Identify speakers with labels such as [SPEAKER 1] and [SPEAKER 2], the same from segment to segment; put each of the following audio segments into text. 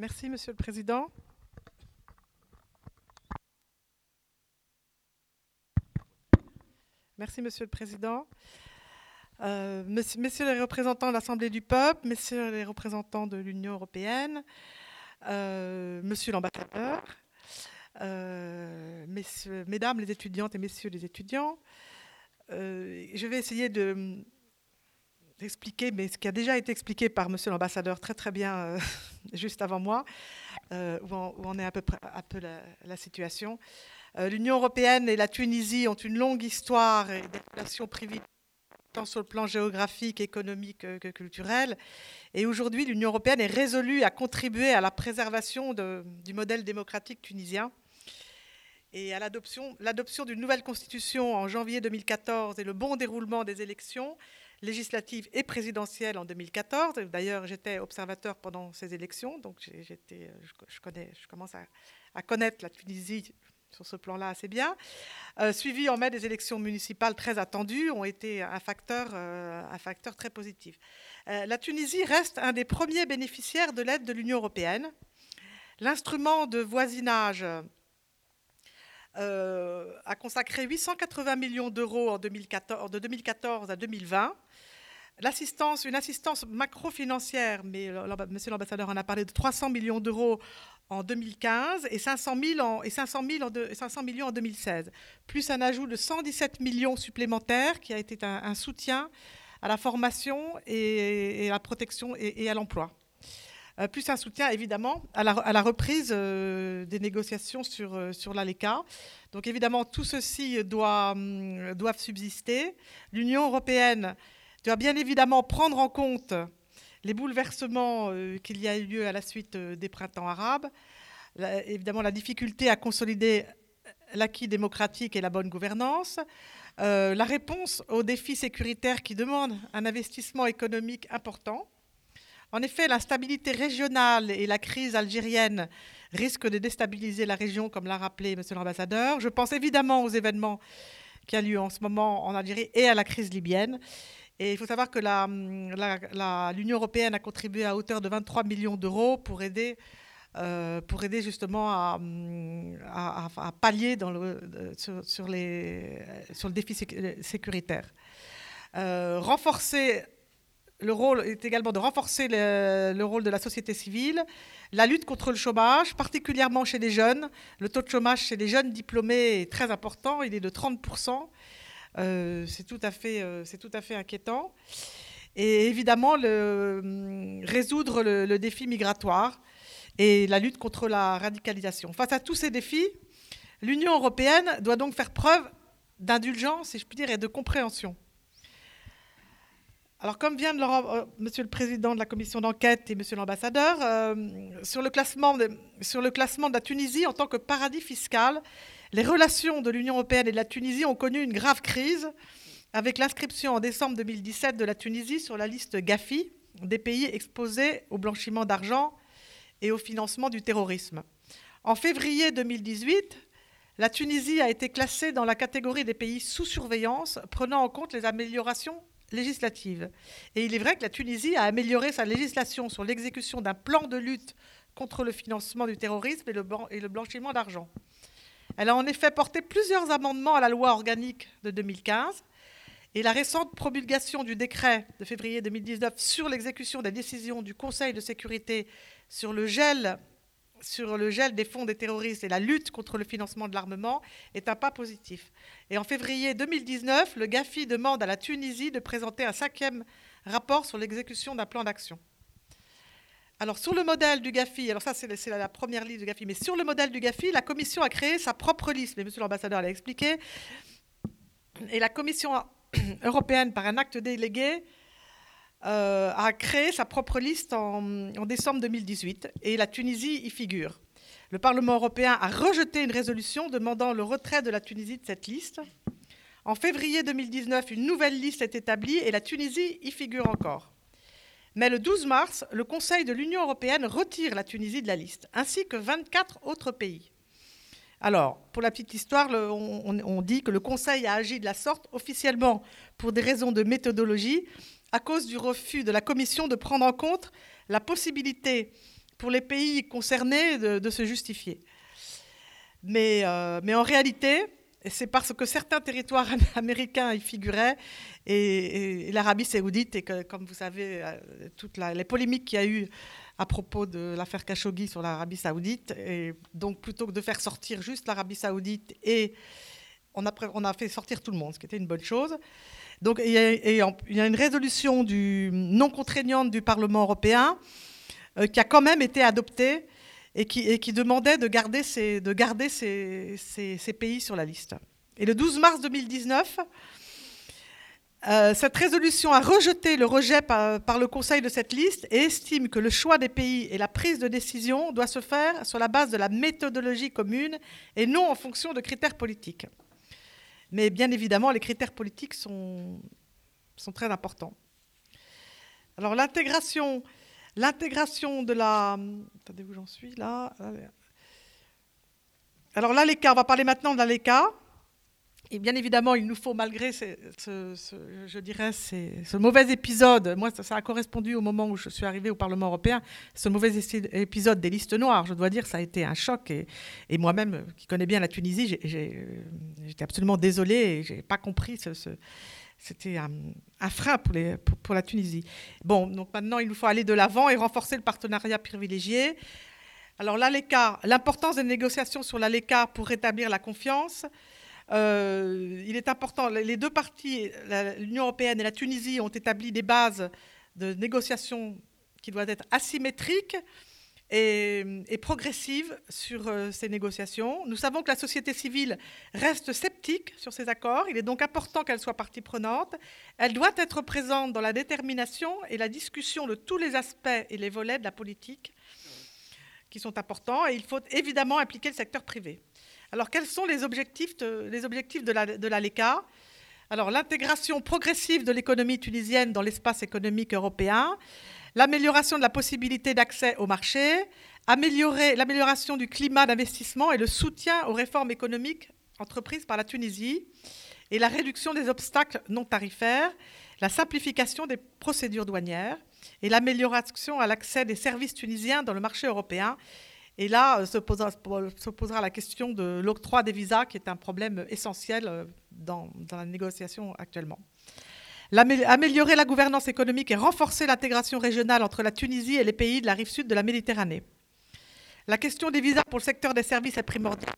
[SPEAKER 1] Merci, Monsieur le Président. Merci, Monsieur le Président. Euh, messieurs les représentants de l'Assemblée du peuple, messieurs les représentants de l'Union européenne, euh, monsieur l'ambassadeur, euh, mesdames les étudiantes et messieurs les étudiants, je vais essayer de d'expliquer, mais ce qui a déjà été expliqué par monsieur l'ambassadeur très très bien juste avant moi, où on, est à peu près un peu la, situation. L'Union européenne et la Tunisie ont une longue histoire et des relations privilégiées tant sur le plan géographique, économique que culturel. Et aujourd'hui, l'Union européenne est résolue à contribuer à la préservation du modèle démocratique tunisien et à l'adoption d'une nouvelle constitution en janvier 2014 et le bon déroulement des élections législatives et présidentielles en 2014. D'ailleurs, j'étais observateur pendant ces élections, donc je, connais, je commence à connaître la Tunisie sur ce plan-là assez bien. Euh, suivi en mai des élections municipales très attendues, ont été un facteur, euh, un facteur très positif. Euh, la Tunisie reste un des premiers bénéficiaires de l'aide de l'Union européenne. L'instrument de voisinage a consacré 880 millions d'euros de 2014 à 2020 l'assistance, une assistance macro-financière, mais monsieur l'ambassadeur en a parlé, de 300 millions d'euros en 2015 et 500, en, et 500, en 500 millions en 2016, plus un ajout de 117 millions supplémentaires qui a été un, soutien à la formation et, à la protection et, à l'emploi. Euh, plus un soutien évidemment à la, reprise euh, des négociations sur, euh, sur l'ALECA. Donc évidemment, tout ceci doit, hum, doivent subsister. L'Union européenne doit bien évidemment prendre en compte les bouleversements euh, qu'il y a eu lieu à la suite euh, des printemps arabes, évidemment la difficulté à consolider l'acquis démocratique et la bonne gouvernance, euh, la réponse aux défis sécuritaires qui demandent un investissement économique important. En effet, l'instabilité régionale et la crise algérienne risquent de déstabiliser la région, comme l'a rappelé M. l'ambassadeur. Je pense évidemment aux événements qui ont lieu en ce moment en Algérie et à la crise libyenne. Et il faut savoir que l'Union européenne a contribué à hauteur de 23 millions d'euros pour aider, euh, justement à, pallier sur, le défi sécuritaire. Euh, renforcer le rôle est également de renforcer le, le, rôle de la société civile, la lutte contre le chômage, particulièrement chez les jeunes. Le taux de chômage chez les jeunes diplômés est très important, il est de 30 euh, c'est tout, à fait, euh, tout à fait inquiétant. Et évidemment, hum, résoudre le, défi migratoire et la lutte contre la radicalisation. Face à tous ces défis, l'Union européenne doit donc faire preuve d'indulgence, si je puis dire, et de compréhension. Alors, comme vient de le euh, Monsieur le Président de la commission d'enquête et Monsieur l'ambassadeur, sur, le classement sur le classement de la Tunisie en tant que paradis fiscal, les relations de l'Union européenne et de la Tunisie ont connu une grave crise avec l'inscription en décembre 2017 de la Tunisie sur la liste GAFI des pays exposés au blanchiment d'argent et au financement du terrorisme. En février 2018, la Tunisie a été classée dans la catégorie des pays sous surveillance, prenant en compte les améliorations législatives. Et il est vrai que la Tunisie a amélioré sa législation sur l'exécution d'un plan de lutte contre le financement du terrorisme et le, blanchiment d'argent. Elle a en effet porté plusieurs amendements à la loi organique de 2015 et la récente promulgation du décret de février 2019 sur l'exécution des décisions du Conseil de sécurité sur le gel des fonds des terroristes et la lutte contre le financement de l'armement est un pas positif. Et en février 2019, le GAFI demande à la Tunisie de présenter un cinquième rapport sur l'exécution d'un plan d'action. Alors, sur le modèle du GAFI, alors ça, c'est la première liste du GAFI, mais sur le modèle du GAFI, la Commission a créé sa propre liste, mais monsieur l'ambassadeur l'a expliqué. Et la Commission européenne, par un acte délégué, euh, a créé sa propre liste en, décembre 2018, et la Tunisie y figure. Le Parlement européen a rejeté une résolution demandant le retrait de la Tunisie de cette liste. En février 2019, une nouvelle liste est établie et la Tunisie y figure encore. Mais le 12 mars, le Conseil de l'Union européenne retire la Tunisie de la liste, ainsi que 24 autres pays. Alors, pour la petite histoire, on, dit que le Conseil a agi de la sorte officiellement pour des raisons de méthodologie, à cause du refus de la Commission de prendre en compte la possibilité pour les pays concernés de, se justifier. Mais, euh, en réalité, c'est parce que certains territoires américains y figuraient, et, l'Arabie saoudite, et que, comme vous savez, euh, toutes les polémiques qu'il y a eu à propos de l'affaire Khashoggi sur l'Arabie saoudite, et donc plutôt que de faire sortir juste l'Arabie saoudite, et on a, fait sortir tout le monde, ce qui était une bonne chose. Donc il y a, une résolution non contraignante du Parlement européen euh, qui a quand même été adoptée et qui, demandait de garder, ces, pays sur la liste. Et le 12 mars 2019, euh, cette résolution a rejeté le rejet par, par, le Conseil de cette liste et estime que le choix des pays et la prise de décision doit se faire sur la base de la méthodologie commune et non en fonction de critères politiques. Mais bien évidemment, les critères politiques sont, sont très importants. Alors l'intégration L'intégration de la... Attendez où j'en suis là. Alors l'ALECA, on va parler maintenant de l'ALECA. Et bien évidemment, il nous faut, malgré ce, mauvais épisode, moi ça, a correspondu au moment où je suis arrivée au Parlement européen, ce mauvais épisode des listes noires, je dois dire, ça a été un choc. Et, et moi-même, qui connais bien la Tunisie, j'étais absolument désolée et je n'ai pas compris ce, c'était un, frein pour, la Tunisie. Bon, donc maintenant, il nous faut aller de l'avant et renforcer le partenariat privilégié. Alors, l'ALECA, l'importance des négociations sur l'ALECA pour rétablir la confiance. Euh, il est important, les deux parties, l'Union européenne et la Tunisie, ont établi des bases de négociations qui doivent être asymétriques et, progressive sur euh, ces négociations. Nous savons que la société civile reste sceptique sur ces accords. Il est donc important qu'elle soit partie prenante. Elle doit être présente dans la détermination et la discussion de tous les aspects et les volets de la politique qui sont importants. Et il faut évidemment impliquer le secteur privé. Alors, quels sont les objectifs de, les objectifs de l'ALECA Alors, l'intégration progressive de l'économie tunisienne dans l'espace économique européen l'amélioration de la possibilité d'accès au marché, l'amélioration du climat d'investissement et le soutien aux réformes économiques entreprises par la Tunisie, et la réduction des obstacles non tarifaires, la simplification des procédures douanières et l'amélioration à l'accès des services tunisiens dans le marché européen. Et là euh, se posera, se posera la question de l'octroi des visas, qui est un problème essentiel euh, dans la négociation actuellement améliorer la gouvernance économique et renforcer l'intégration régionale entre la Tunisie et les pays de la rive sud de la Méditerranée. La question des visas pour le secteur des services est primordiale.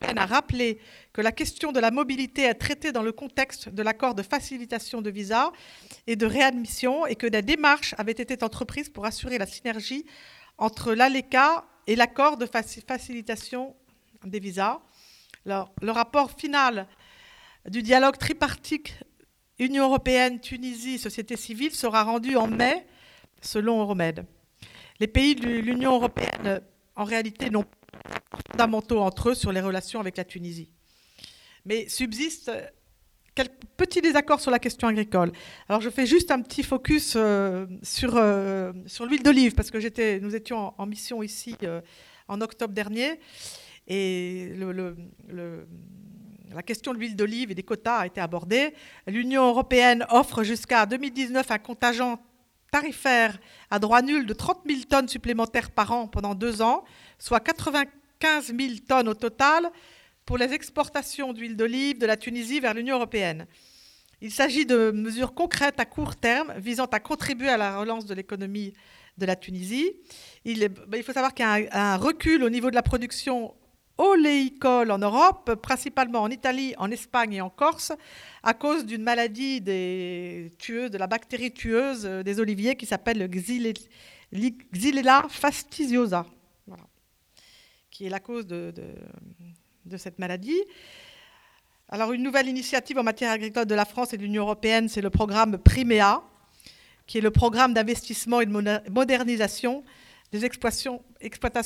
[SPEAKER 1] Elle a rappelé que la question de la mobilité est traitée dans le contexte de l'accord de facilitation de visas et de réadmission et que des démarches avaient été entreprises pour assurer la synergie entre l'ALECA et l'accord de facilitation des visas. le rapport final du dialogue tripartite Union européenne, Tunisie, société civile sera rendue en mai, selon Euromed. Les pays de l'Union européenne, en réalité, n'ont pas fondamentaux entre eux sur les relations avec la Tunisie. Mais subsistent quelques petits désaccords sur la question agricole. Alors je fais juste un petit focus euh, sur, euh, sur l'huile d'olive, parce que nous étions en, mission ici euh, en octobre dernier, et le la question de l'huile d'olive et des quotas a été abordée. L'Union européenne offre jusqu'à 2019 un contingent tarifaire à droit nul de 30 000 tonnes supplémentaires par an pendant deux ans, soit 95 000 tonnes au total pour les exportations d'huile d'olive de la Tunisie vers l'Union européenne. Il s'agit de mesures concrètes à court terme visant à contribuer à la relance de l'économie de la Tunisie. Il, ben, faut savoir qu'il y a un recul au niveau de la production oléicole en Europe, principalement en Italie, en Espagne et en Corse, à cause d'une maladie de la bactérie tueuse des oliviers qui s'appelle Xylella fastidiosa, qui est la cause de, de, cette maladie. Alors, une nouvelle initiative en matière agricole de la France et de l'Union européenne, c'est le programme Primea, qui est le programme d'investissement et de modernisation des exploitations,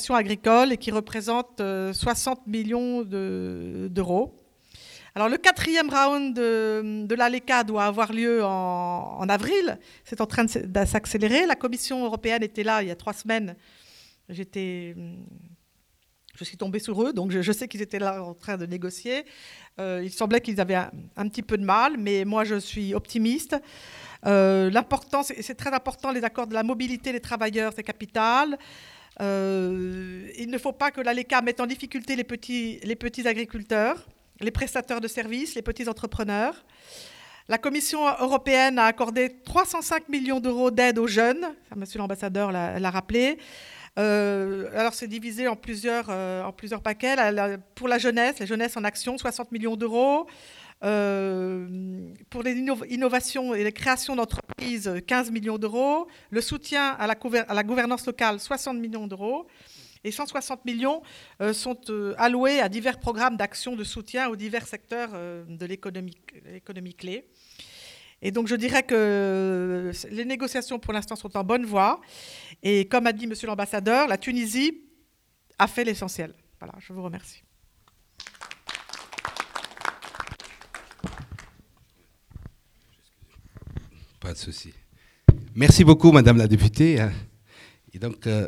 [SPEAKER 1] agricoles et qui représentent 60 euh, millions d'euros. Alors le quatrième round de, de l'ALECA doit avoir lieu en, avril. C'est en train de, s'accélérer. La Commission européenne était là il y a trois semaines. J'étais, je suis tombée sur eux, donc je, sais qu'ils étaient là en train de négocier. Euh, il semblait qu'ils avaient un, petit peu de mal, mais moi je suis optimiste. Euh, c'est très important, les accords de la mobilité des travailleurs, c'est capital. il ne faut pas que l'ALECA mette en difficulté les petits, agriculteurs, les prestataires de services, les petits entrepreneurs. La Commission européenne a accordé 305 millions d'euros d'aide aux jeunes, Monsieur l'ambassadeur l'a rappelé. Euh, alors c'est divisé en plusieurs, euh, en plusieurs paquets. pour la jeunesse, la jeunesse en action, 60 millions d'euros. Euh, pour les innovations et les créations d'entreprises, 15 millions d'euros. Le soutien à la, à la, gouvernance locale, 60 millions d'euros. Et 160 millions sont alloués à divers programmes d'action de soutien aux divers secteurs de l'économie clé. Et donc je dirais que les négociations pour l'instant sont en bonne voie. Et comme a dit Monsieur l'ambassadeur, la Tunisie a fait l'essentiel. Voilà, je vous remercie.
[SPEAKER 2] Pas de souci. Merci beaucoup, Madame la députée. Et donc, euh,